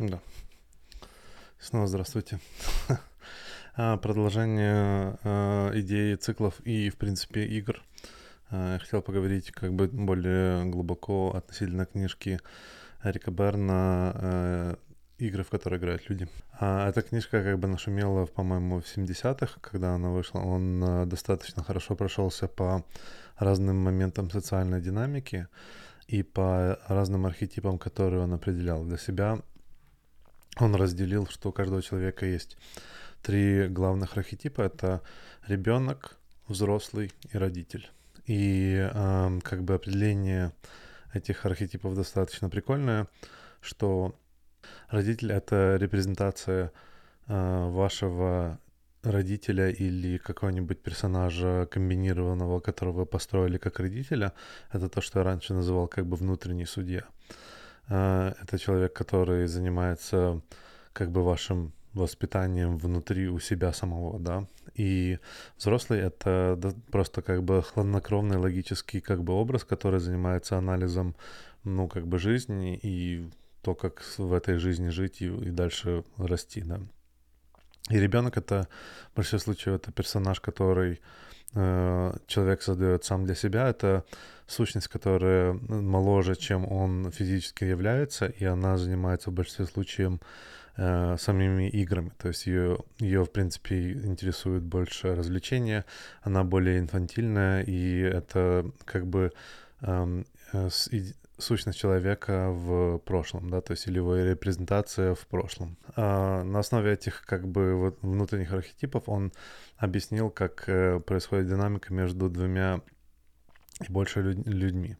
Да. Снова здравствуйте. А, продолжение а, идеи циклов и, в принципе, игр. А, я хотел поговорить как бы более глубоко относительно книжки Эрика Берна «Игры, в которые играют люди». Эта книжка как бы нашумела, по-моему, в 70-х, когда она вышла. Он достаточно хорошо прошелся по разным моментам социальной динамики и по разным архетипам, которые он определял для себя он разделил, что у каждого человека есть три главных архетипа. Это ребенок, взрослый и родитель. И э, как бы определение этих архетипов достаточно прикольное, что родитель — это репрезентация э, вашего родителя или какого-нибудь персонажа комбинированного, которого вы построили как родителя. Это то, что я раньше называл как бы внутренний судья. А, это человек, который занимается как бы вашим воспитанием внутри у себя самого, да. И взрослый — это просто как бы хладнокровный логический как бы образ, который занимается анализом, ну, как бы жизни и то, как в этой жизни жить и, и дальше расти, да. И ребенок — это в большинстве случаев это персонаж, который Э, человек создает сам для себя, это сущность, которая моложе, чем он физически является, и она занимается в большинстве случаев э, самими играми. То есть ее, ее, в принципе, интересует больше развлечения, она более инфантильная, и это как бы э, с, сущность человека в прошлом, да, то есть или его репрезентация в прошлом. А на основе этих как бы вот внутренних архетипов он объяснил, как э, происходит динамика между двумя и больше людьми.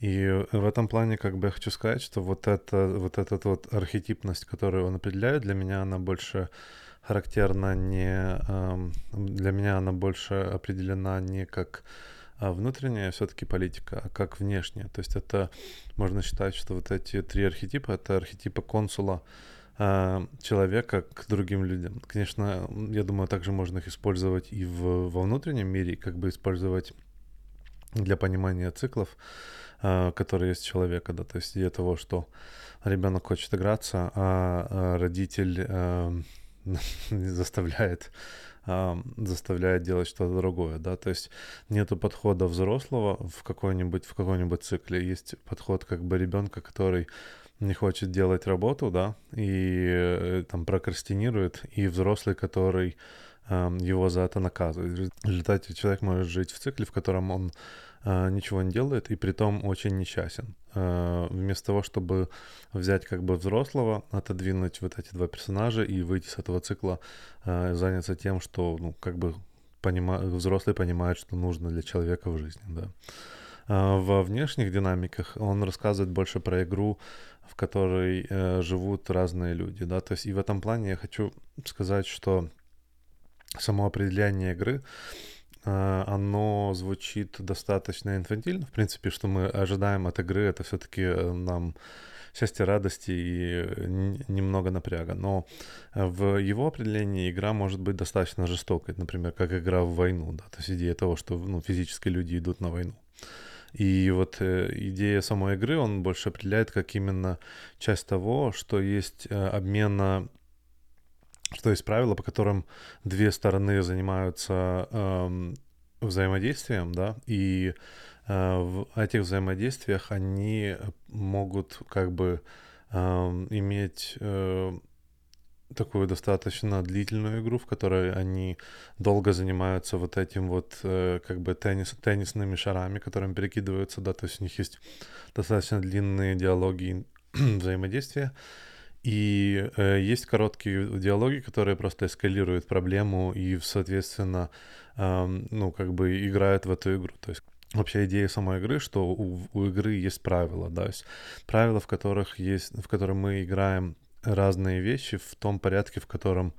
И в этом плане как бы я хочу сказать, что вот, это, вот эта вот архетипность, которую он определяет, для меня она больше характерна не... Для меня она больше определена не как внутренняя все-таки политика, а как внешняя. То есть это можно считать, что вот эти три архетипа это архетипы консула э, человека к другим людям. Конечно, я думаю, также можно их использовать и в, во внутреннем мире, как бы использовать для понимания циклов, э, которые есть у человека, да, то есть идея того, что ребенок хочет играться, а, а родитель заставляет заставляет делать что-то другое, да, то есть нету подхода взрослого в какой-нибудь в какой-нибудь цикле, есть подход как бы ребенка, который не хочет делать работу, да, и э, там прокрастинирует, и взрослый, который его за это наказывает. В результате человек может жить в цикле, в котором он а, ничего не делает и при том очень несчастен. А, вместо того, чтобы взять как бы взрослого, отодвинуть вот эти два персонажа и выйти с этого цикла, а, заняться тем, что ну, как бы понима... взрослый понимает, что нужно для человека в жизни. Да. Во внешних динамиках он рассказывает больше про игру, в которой э, живут разные люди. Да? То есть и в этом плане я хочу сказать, что само определение игры Э, оно звучит достаточно инфантильно. В принципе, что мы ожидаем от игры, это все-таки э, нам счастье, радости и немного напряга. Но в его определении игра может быть достаточно жестокой, например, как игра в войну, да, то есть идея того, что ну, физически люди идут на войну. И вот э, идея самой игры он больше определяет как именно часть того, что есть э, обмена что есть правила, по которым две стороны занимаются э, взаимодействием, да, и э, в этих взаимодействиях они могут как бы э, иметь э, такую достаточно длительную игру, в которой они долго занимаются вот этим вот э, как бы теннис, теннисными шарами, которыми перекидываются, да, то есть у них есть достаточно длинные диалоги взаимодействия, и э, есть короткие диалоги, которые просто эскалируют проблему и, соответственно, э, ну, как бы играют в эту игру. То есть вообще идея самой игры, что у, у игры есть правила, да, то есть правила, в которых есть, в которых мы играем разные вещи в том порядке, в котором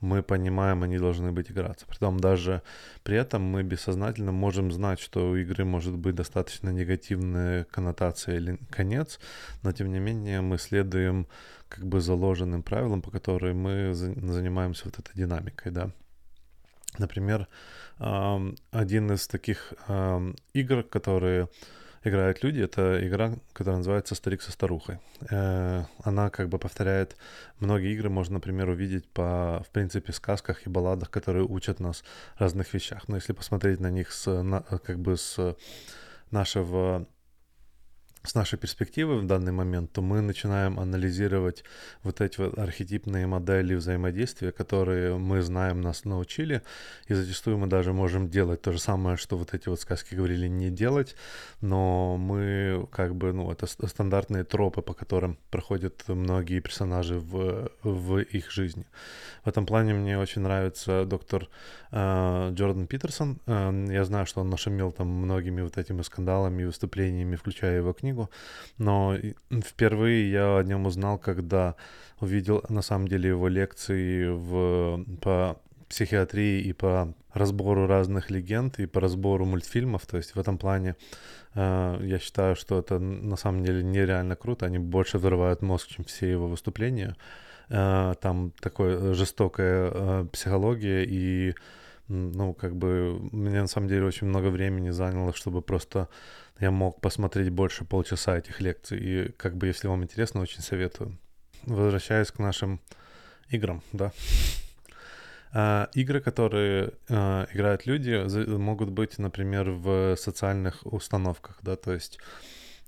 мы понимаем, они должны быть играться. Притом даже при этом мы бессознательно можем знать, что у игры может быть достаточно негативная коннотация или конец, но тем не менее мы следуем как бы заложенным правилам, по которым мы занимаемся вот этой динамикой, да. Например, один из таких игр, которые играют люди, это игра, которая называется «Старик со старухой». Э, она как бы повторяет многие игры, можно, например, увидеть по, в принципе, сказках и балладах, которые учат нас разных вещах. Но если посмотреть на них с, на, как бы с нашего с нашей перспективы в данный момент, то мы начинаем анализировать вот эти вот архетипные модели взаимодействия, которые мы знаем, нас научили, и зачастую мы даже можем делать то же самое, что вот эти вот сказки говорили не делать, но мы как бы, ну, это стандартные тропы, по которым проходят многие персонажи в, в их жизни. В этом плане мне очень нравится доктор Джордан Питерсон. Э, я знаю, что он нашумел там многими вот этими скандалами и выступлениями, включая его книгу, но впервые я о нем узнал, когда увидел на самом деле его лекции в, по психиатрии и по разбору разных легенд и по разбору мультфильмов. То есть в этом плане э, я считаю, что это на самом деле нереально круто. Они больше взрывают мозг, чем все его выступления. Э, там такая жестокая э, психология и ну, как бы, мне на самом деле очень много времени заняло, чтобы просто я мог посмотреть больше полчаса этих лекций. И как бы, если вам интересно, очень советую. Возвращаясь к нашим играм, да. А, игры, которые а, играют люди, могут быть, например, в социальных установках, да, то есть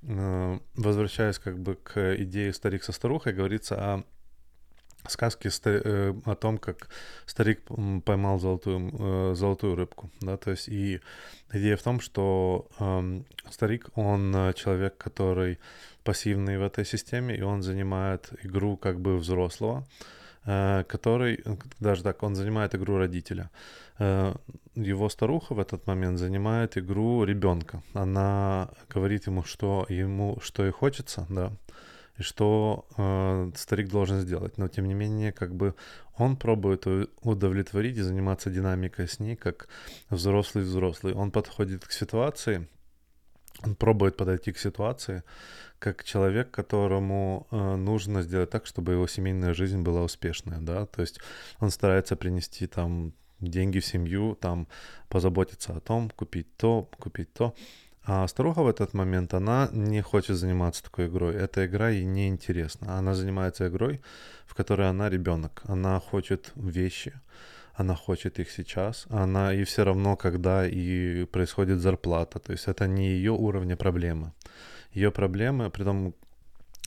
а, возвращаясь как бы к идее старик со старухой, говорится о сказки э, о том, как старик поймал золотую, э, золотую рыбку, да, то есть и идея в том, что э, старик, он э, человек, который пассивный в этой системе, и он занимает игру как бы взрослого, который, даже так, он занимает игру родителя. Его старуха в этот момент занимает игру ребенка. Она говорит ему, что ему, что и хочется, да, что э, старик должен сделать. Но тем не менее, как бы он пробует удовлетворить и заниматься динамикой с ней, как взрослый-взрослый. Он подходит к ситуации, он пробует подойти к ситуации, как человек, которому э, нужно сделать так, чтобы его семейная жизнь была успешная, да, то есть он старается принести там деньги в семью, там позаботиться о том, купить то, купить то. А старуха в этот момент, она не хочет заниматься такой игрой. Эта игра ей не интересна. Она занимается игрой, в которой она ребенок. Она хочет вещи, она хочет их сейчас. Она и все равно, когда и происходит зарплата. То есть это не ее уровня проблемы. Ее проблемы, при том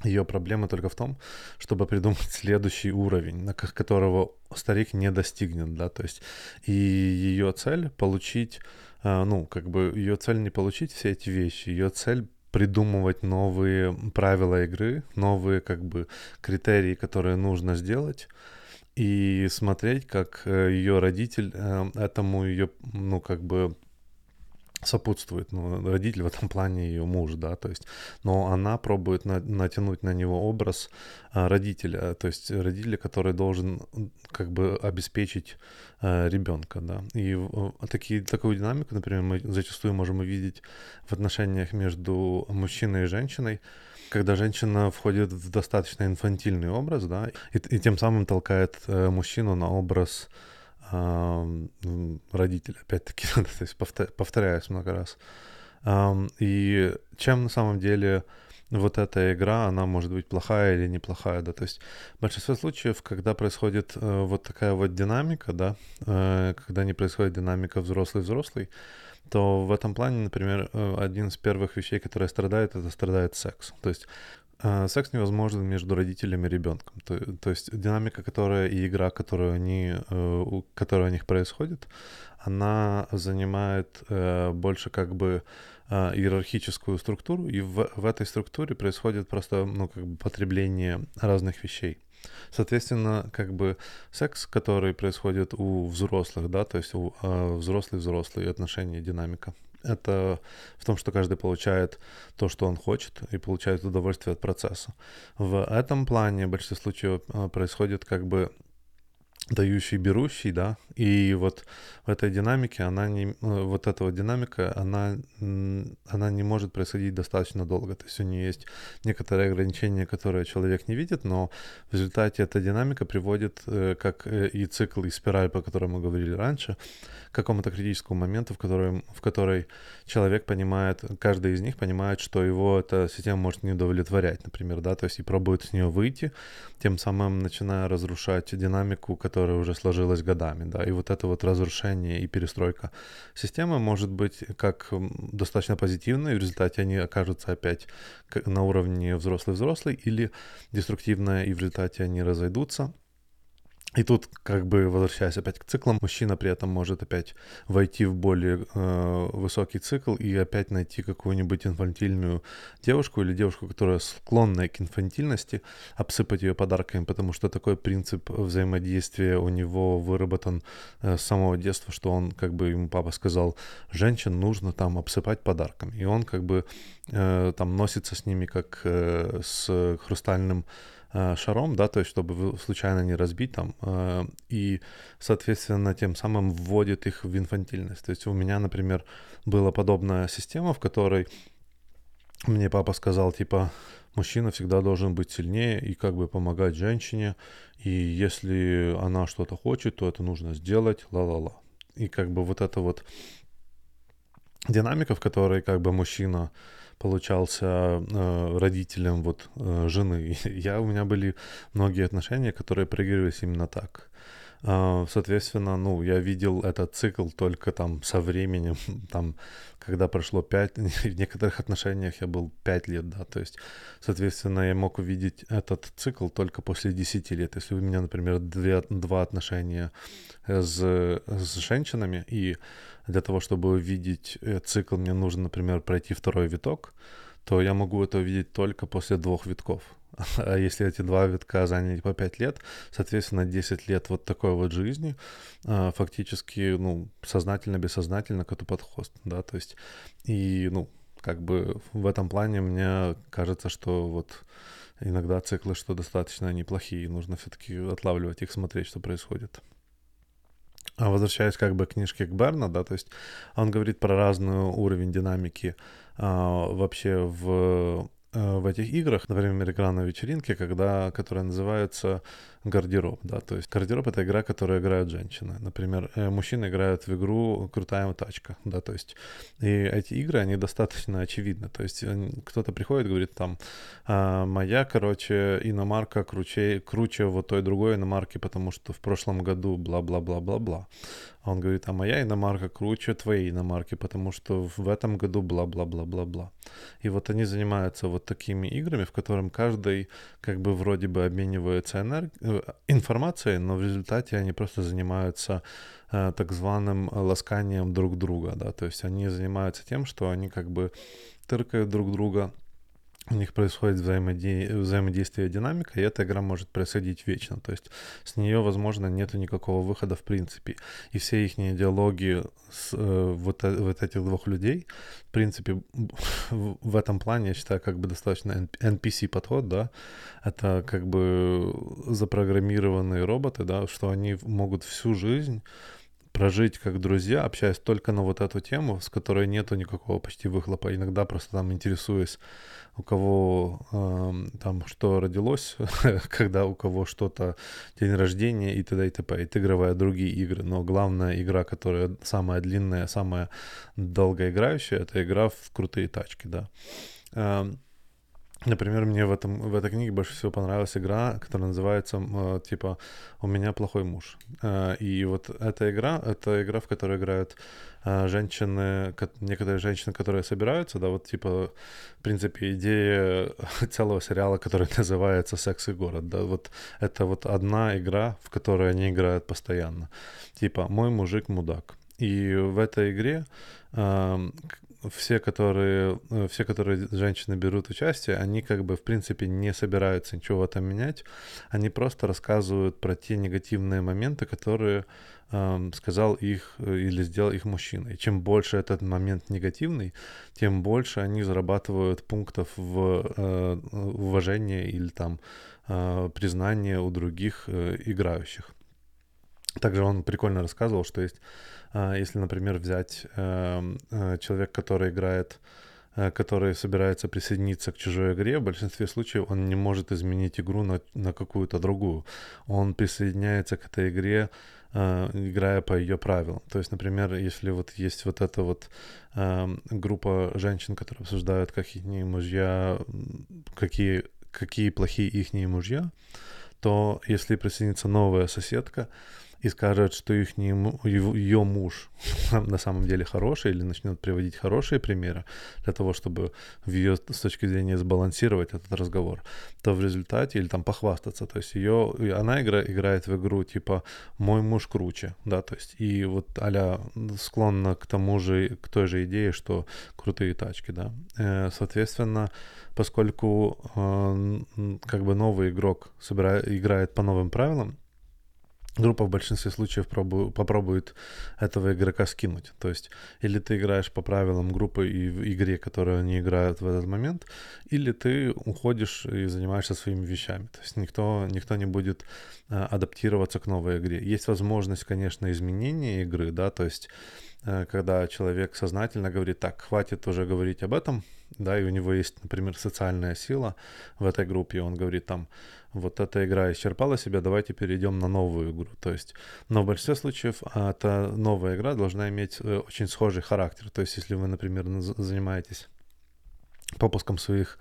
ее проблема только в том, чтобы придумать следующий уровень, на которого старик не достигнет, да, то есть и ее цель получить ну, как бы ее цель не получить все эти вещи, ее цель придумывать новые правила игры, новые как бы критерии, которые нужно сделать, и смотреть, как э, ее родитель э, этому ее, ну, как бы сопутствует, ну, родитель в этом плане ее муж, да, то есть, но она пробует на, натянуть на него образ а, родителя, то есть родителя, который должен как бы обеспечить а, ребенка, да, и а, такие, такую динамику, например, мы зачастую можем увидеть в отношениях между мужчиной и женщиной, когда женщина входит в достаточно инфантильный образ, да, и, и тем самым толкает э, мужчину на образ родитель, опять-таки, то есть повторяюсь много раз. И чем на самом деле вот эта игра, она может быть плохая или неплохая, да, то есть в большинстве случаев, когда происходит э, вот такая вот динамика, да, э, когда не происходит динамика взрослый-взрослый, то в этом плане, например, э, один из первых вещей, которые страдает, это страдает секс. То есть секс невозможен между родителями и ребенком. То, то есть динамика, которая и игра, которую они, э, которая у них происходит, она занимает э, больше как бы э, иерархическую структуру, и в, в этой структуре происходит просто ну, как бы потребление разных вещей. Соответственно, как бы секс, который происходит у взрослых, да, то есть у э, взрослый-взрослый отношения, динамика это в том, что каждый получает то, что он хочет, и получает удовольствие от процесса. В этом плане в большинстве случаев э, происходит как бы дающий, берущий, да, и вот в этой динамике она не, э, вот эта вот динамика, она, она не может происходить достаточно долго, то есть у нее есть некоторые ограничения, которые человек не видит, но в результате эта динамика приводит, э, как э, и цикл, и спираль, по которой мы говорили раньше, к какому-то критическому моменту, в котором, в которой человек понимает, каждый из них понимает, что его эта система может не удовлетворять, например, да, то есть и пробует с нее выйти, тем самым начиная разрушать динамику, которая уже сложилась годами, да, и вот это вот разрушение и перестройка системы может быть как достаточно позитивной, в результате они окажутся опять на уровне взрослый-взрослый, или деструктивная, и в результате они разойдутся, и тут, как бы возвращаясь опять к циклам, мужчина при этом может опять войти в более э, высокий цикл и опять найти какую-нибудь инфантильную девушку или девушку, которая склонна к инфантильности, обсыпать ее подарками, потому что такой принцип взаимодействия у него выработан э, с самого детства, что он, как бы ему папа сказал, женщин нужно там обсыпать подарками. И он как бы э, там носится с ними как э, с хрустальным шаром, да, то есть чтобы случайно не разбить там, э, и, соответственно, тем самым вводит их в инфантильность. То есть у меня, например, была подобная система, в которой мне папа сказал, типа, мужчина всегда должен быть сильнее и как бы помогать женщине, и если она что-то хочет, то это нужно сделать, ла-ла-ла. И как бы вот эта вот динамика, в которой как бы мужчина получался э, родителем вот э, жены. Я, у меня были многие отношения, которые проигрывались именно так. Э, соответственно, ну, я видел этот цикл только там со временем, там, когда прошло пять, в некоторых отношениях я был пять лет, да, то есть, соответственно, я мог увидеть этот цикл только после десяти лет. Если у меня, например, две, два отношения с, с женщинами, и для того, чтобы увидеть э, цикл, мне нужно, например, пройти второй виток, то я могу это увидеть только после двух витков. А если эти два витка заняли по 5 лет, соответственно, 10 лет вот такой вот жизни, а, фактически, ну, сознательно, бессознательно коту под хвост, да, то есть, и, ну, как бы в этом плане мне кажется, что вот иногда циклы, что достаточно неплохие, нужно все-таки отлавливать их, смотреть, что происходит. А возвращаясь как бы к книжке Берна, да, то есть он говорит про разный уровень динамики а, вообще в Э, в этих играх, например, игра на вечеринке, когда, которая называется гардероб, да, то есть гардероб — это игра, которую играют женщины. Например, э, мужчины играют в игру «Крутая тачка», да, то есть и эти игры, они достаточно очевидны, то есть кто-то приходит, говорит там, а, моя, короче, иномарка круче, круче вот той другой иномарки, потому что в прошлом году бла-бла-бла-бла-бла. А он говорит, а моя иномарка круче твоей иномарки, потому что в этом году бла-бла-бла-бла-бла. И вот они занимаются вот такими играми, в котором каждый как бы вроде бы обменивается энерг... Э, информацией, но в результате они просто занимаются э, так званым ласканием друг друга, да, то есть они занимаются тем, что они как бы тыркают друг друга, у них происходит взаимоди... взаимодействие динамика, и эта игра может происходить вечно. То есть с нее, возможно, нет никакого выхода в принципе. И все их диалоги с э, вот, э, вот этих двух людей, в принципе, в этом плане, я считаю, как бы достаточно NPC-подход, да, это как бы запрограммированные роботы, да, что они могут всю жизнь прожить как друзья, общаясь только на вот эту тему, с которой нету никакого почти выхлопа. Иногда просто там интересуюсь, у кого э, там что родилось, когда у кого что-то, день рождения и т.д. и т.п. И другие игры. Но главная игра, которая самая длинная, самая долгоиграющая, это игра в крутые тачки, да. Например, мне в, этом, в этой книге больше всего понравилась игра, которая называется э, типа «У меня плохой муж». Э, и вот эта игра, это игра, в которой играют э, женщины, некоторые женщины, которые собираются, да, вот типа, в принципе, идея целого сериала, который называется «Секс и город», да, вот это вот одна игра, в которой они играют постоянно. Типа «Мой мужик мудак». И в этой игре эм, все, которые, э, все, которые женщины берут участие, они как бы, в принципе, не собираются ничего этом менять. Они просто рассказывают про те негативные моменты, которые э, сказал их э, или сделал их мужчина. И чем больше этот момент негативный, тем больше они зарабатывают пунктов в э, уважении или там э, признание у других э, играющих. Также он прикольно рассказывал, что есть, а, если, например, взять эм, э, человек, который играет Э, который собирается присоединиться к чужой игре, в большинстве случаев он не может изменить игру на, на какую-то другую. Он присоединяется к этой игре, э, играя по ее правилам. То есть, например, если вот есть вот эта вот э, группа женщин, которые обсуждают, как их мужья, какие, какие плохие их мужья, то если присоединится новая соседка, и скажет, что их не, ее муж на самом деле хороший, или начнет приводить хорошие примеры для того, чтобы в ее с точки зрения сбалансировать этот разговор, то в результате, или там похвастаться, то есть ее, она игра, играет в игру типа «мой муж круче», да, то есть и вот аля склонна к тому же, к той же идее, что крутые тачки, да. Э, соответственно, поскольку э, как бы новый игрок собирает, играет по новым правилам, группа в большинстве случаев пробу, попробует этого игрока скинуть. То есть, или ты играешь по правилам группы и в игре, которую они играют в этот момент, или ты уходишь и занимаешься своими вещами. То есть никто, никто не будет а, адаптироваться к новой игре. Есть возможность, конечно, изменения игры, да, то есть когда человек сознательно говорит, так, хватит уже говорить об этом, да, и у него есть, например, социальная сила в этой группе, он говорит там, вот эта игра исчерпала себя, давайте перейдем на новую игру. То есть, но в большинстве случаев а, эта новая игра должна иметь э, очень схожий характер. То есть, если вы, например, занимаетесь попуском своих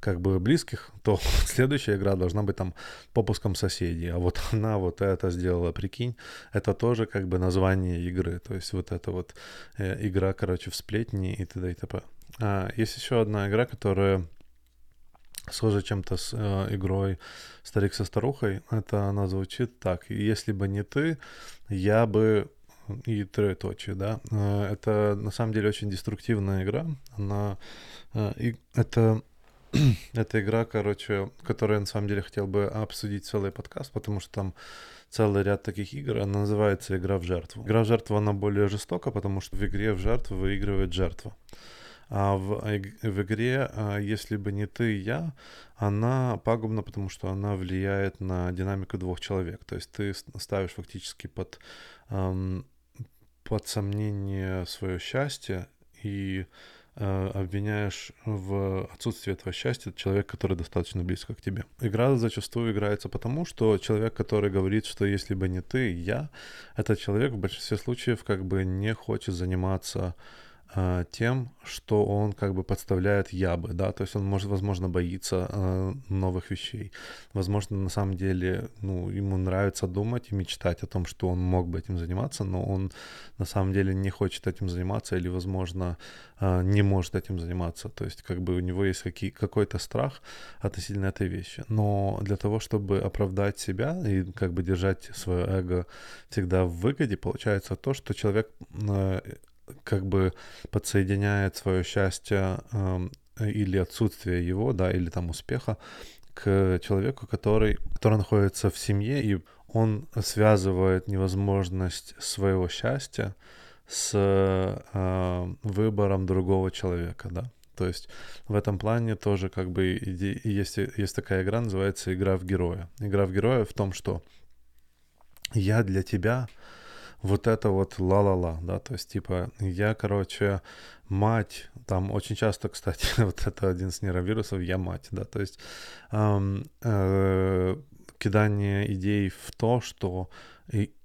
как бы близких, то следующая игра должна быть там попуском соседей. А вот она вот это сделала, прикинь, это тоже как бы название игры. То есть вот это вот э, игра, короче, в сплетни и т.д. и т.п. А, есть еще одна игра, которая схожа чем-то с э, игрой «Старик со старухой». Это она звучит так. «Если бы не ты, я бы...» и троеточие, да. Э, это на самом деле очень деструктивная игра. Она... Э, и это это игра, короче, которую я на самом деле хотел бы обсудить целый подкаст, потому что там целый ряд таких игр, она называется «Игра в жертву». Игра в жертву, она более жестока, потому что в игре в жертву выигрывает жертва. А в, в игре а, «Если бы не ты, я», она пагубна, потому что она влияет на динамику двух человек. То есть ты ставишь фактически под, эм, под сомнение свое счастье и обвиняешь в отсутствии этого счастья человека, который достаточно близко к тебе. Игра зачастую играется потому, что человек, который говорит, что если бы не ты, я, этот человек в большинстве случаев как бы не хочет заниматься э, тем, что он как бы подставляет я бы, да, то есть он может, возможно, боится э, новых вещей, возможно, на самом деле, ну, ему нравится думать и мечтать о том, что он мог бы этим заниматься, но он на самом деле не хочет этим заниматься или, возможно, э, не может этим заниматься, то есть как бы у него есть какие, какой-то страх относительно этой вещи, но для того, чтобы оправдать себя и как бы держать свое эго всегда в выгоде, получается то, что человек э, как бы подсоединяет свое счастье э, или отсутствие его, да, или там успеха к человеку, который, который находится в семье, и он связывает невозможность своего счастья с э, выбором другого человека, да. То есть в этом плане тоже как бы есть, есть такая игра, называется игра в героя. Игра в героя в том, что я для тебя вот это вот ла-ла-ла, да, то есть, типа, я, короче, мать, там очень часто, кстати, вот это один из нейровирусов, я мать, да, то есть эм, э, кидание идей в то, что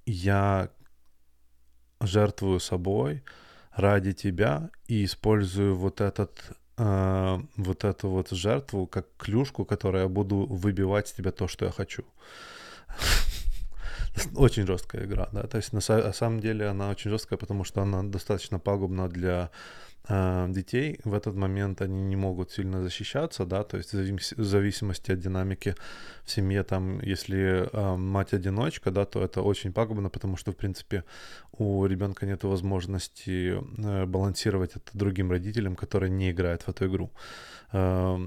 я жертвую собой ради тебя и использую вот этот э, вот эту вот жертву как клюшку, которая я буду выбивать с тебя то, что я хочу. очень жесткая игра, да. То есть на, самом деле она очень жесткая, потому что она достаточно пагубна для э, детей. В этот момент они не могут сильно защищаться, да, то есть в зависимости от динамики в семье, там, если э, мать одиночка, да, то это очень пагубно, потому что, в принципе, у ребенка нет возможности э, балансировать это другим родителям, которые не играют в эту игру. Э,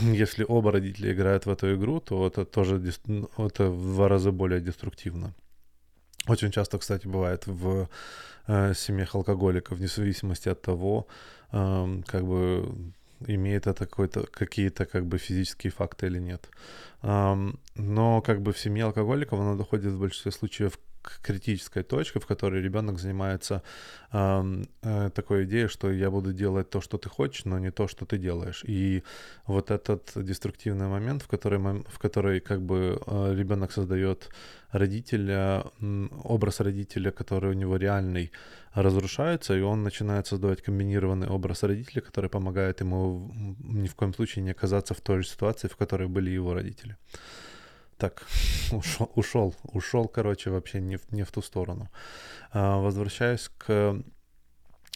если оба родителя играют в эту игру, то это тоже ну, это в два раза более деструктивно. Очень часто, кстати, бывает в э, семьях алкоголиков, вне зависимости от того, э, как бы имеет это какие-то как бы физические факты или нет. Um, но как бы в семье алкоголиков она доходит в большинстве случаев к критической точке, в которой ребенок занимается э, э, такой идеей, что я буду делать то, что ты хочешь, но не то, что ты делаешь. И вот этот деструктивный момент, в который, в который как бы э, ребенок создает родителя, образ родителя, который у него реальный, разрушается, и он начинает создавать комбинированный образ родителя, который помогает ему ни в коем случае не оказаться в той же ситуации, в которой были его родители. Так, ушел, ушел, ушел, короче, вообще не в, не в ту сторону. А, возвращаясь к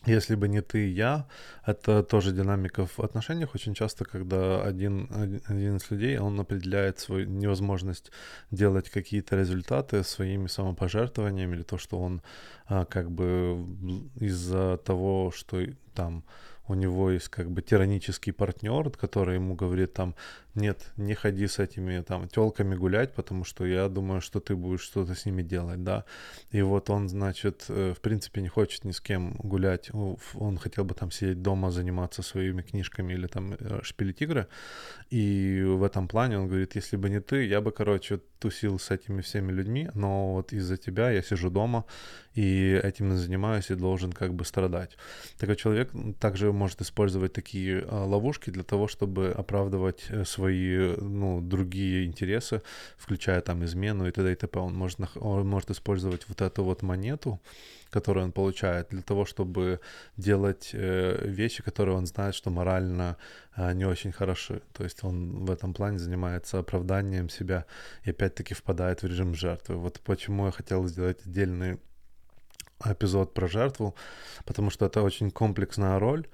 если бы не ты, я, это тоже динамика в отношениях. Очень часто, когда один, один из людей, он определяет свою невозможность делать какие-то результаты своими самопожертвованиями или то, что он а, как бы из-за того, что там у него есть как бы тиранический партнер, который ему говорит там, нет, не ходи с этими там телками гулять, потому что я думаю, что ты будешь что-то с ними делать, да. И вот он, значит, э, в принципе не хочет ни с кем гулять, он хотел бы там сидеть дома, заниматься своими книжками или там э, шпилить игры. И в этом плане он говорит, если бы не ты, я бы, короче, тусил с этими всеми людьми, но вот из-за тебя я сижу дома и этим занимаюсь и должен как бы страдать. Такой человек также может использовать такие а, ловушки для того, чтобы оправдывать э, свои, ну, другие интересы, включая там измену и т.д. и т.п. Он может, он может использовать вот эту вот монету, которую он получает, для того, чтобы делать э, вещи, которые он знает, что морально э, не очень хороши. То есть он в этом плане занимается оправданием себя и опять-таки впадает в режим жертвы. Вот почему я хотел сделать отдельный эпизод про жертву, потому что это очень комплексная роль,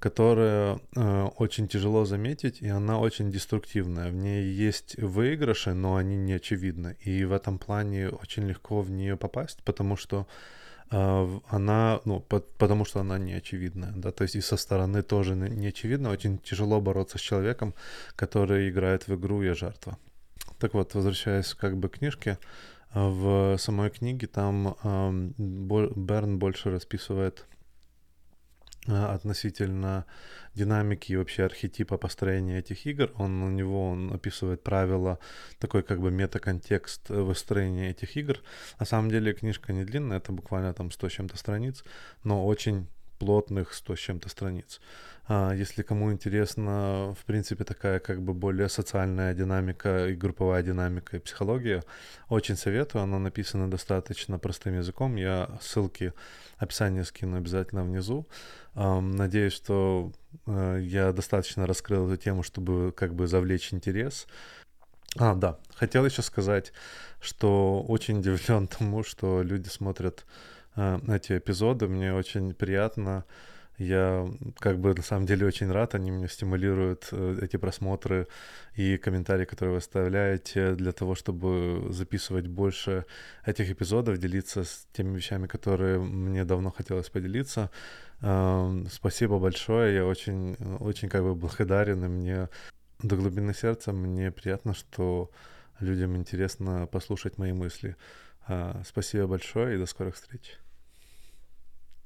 которая э, очень тяжело заметить, и она очень деструктивная. В ней есть выигрыши, но они не очевидны. И в этом плане очень легко в нее попасть, потому что э, она, ну, по, потому что она не очевидная, да, то есть и со стороны тоже не очевидно, очень тяжело бороться с человеком, который играет в игру «Я жертва». Так вот, возвращаясь как бы к книжке, в самой книге там э, Берн больше расписывает э, относительно динамики и вообще архетипа построения этих игр. Он у него он описывает правила, такой как бы метаконтекст выстроения этих игр. На самом деле книжка не длинная, это буквально там 100 с чем-то страниц, но очень плотных 100 с чем-то страниц. А, если кому интересно, в принципе, такая как бы более социальная динамика и групповая динамика и психология, очень советую. Она написана достаточно простым языком. Я ссылки, описание скину обязательно внизу. Надеюсь, что э, я достаточно раскрыл эту тему, чтобы как бы завлечь интерес. А, да, хотел еще сказать, что очень удивлен тому, что люди смотрят эти эпизоды. Мне очень приятно я как бы на самом деле очень рад, они меня стимулируют, э, эти просмотры и комментарии, которые вы оставляете, для того, чтобы записывать больше этих эпизодов, делиться с теми вещами, которые мне давно хотелось поделиться. Эм, спасибо большое, я очень, очень как бы благодарен, и мне до глубины сердца мне приятно, что людям интересно послушать мои мысли. Э, спасибо большое и до скорых встреч.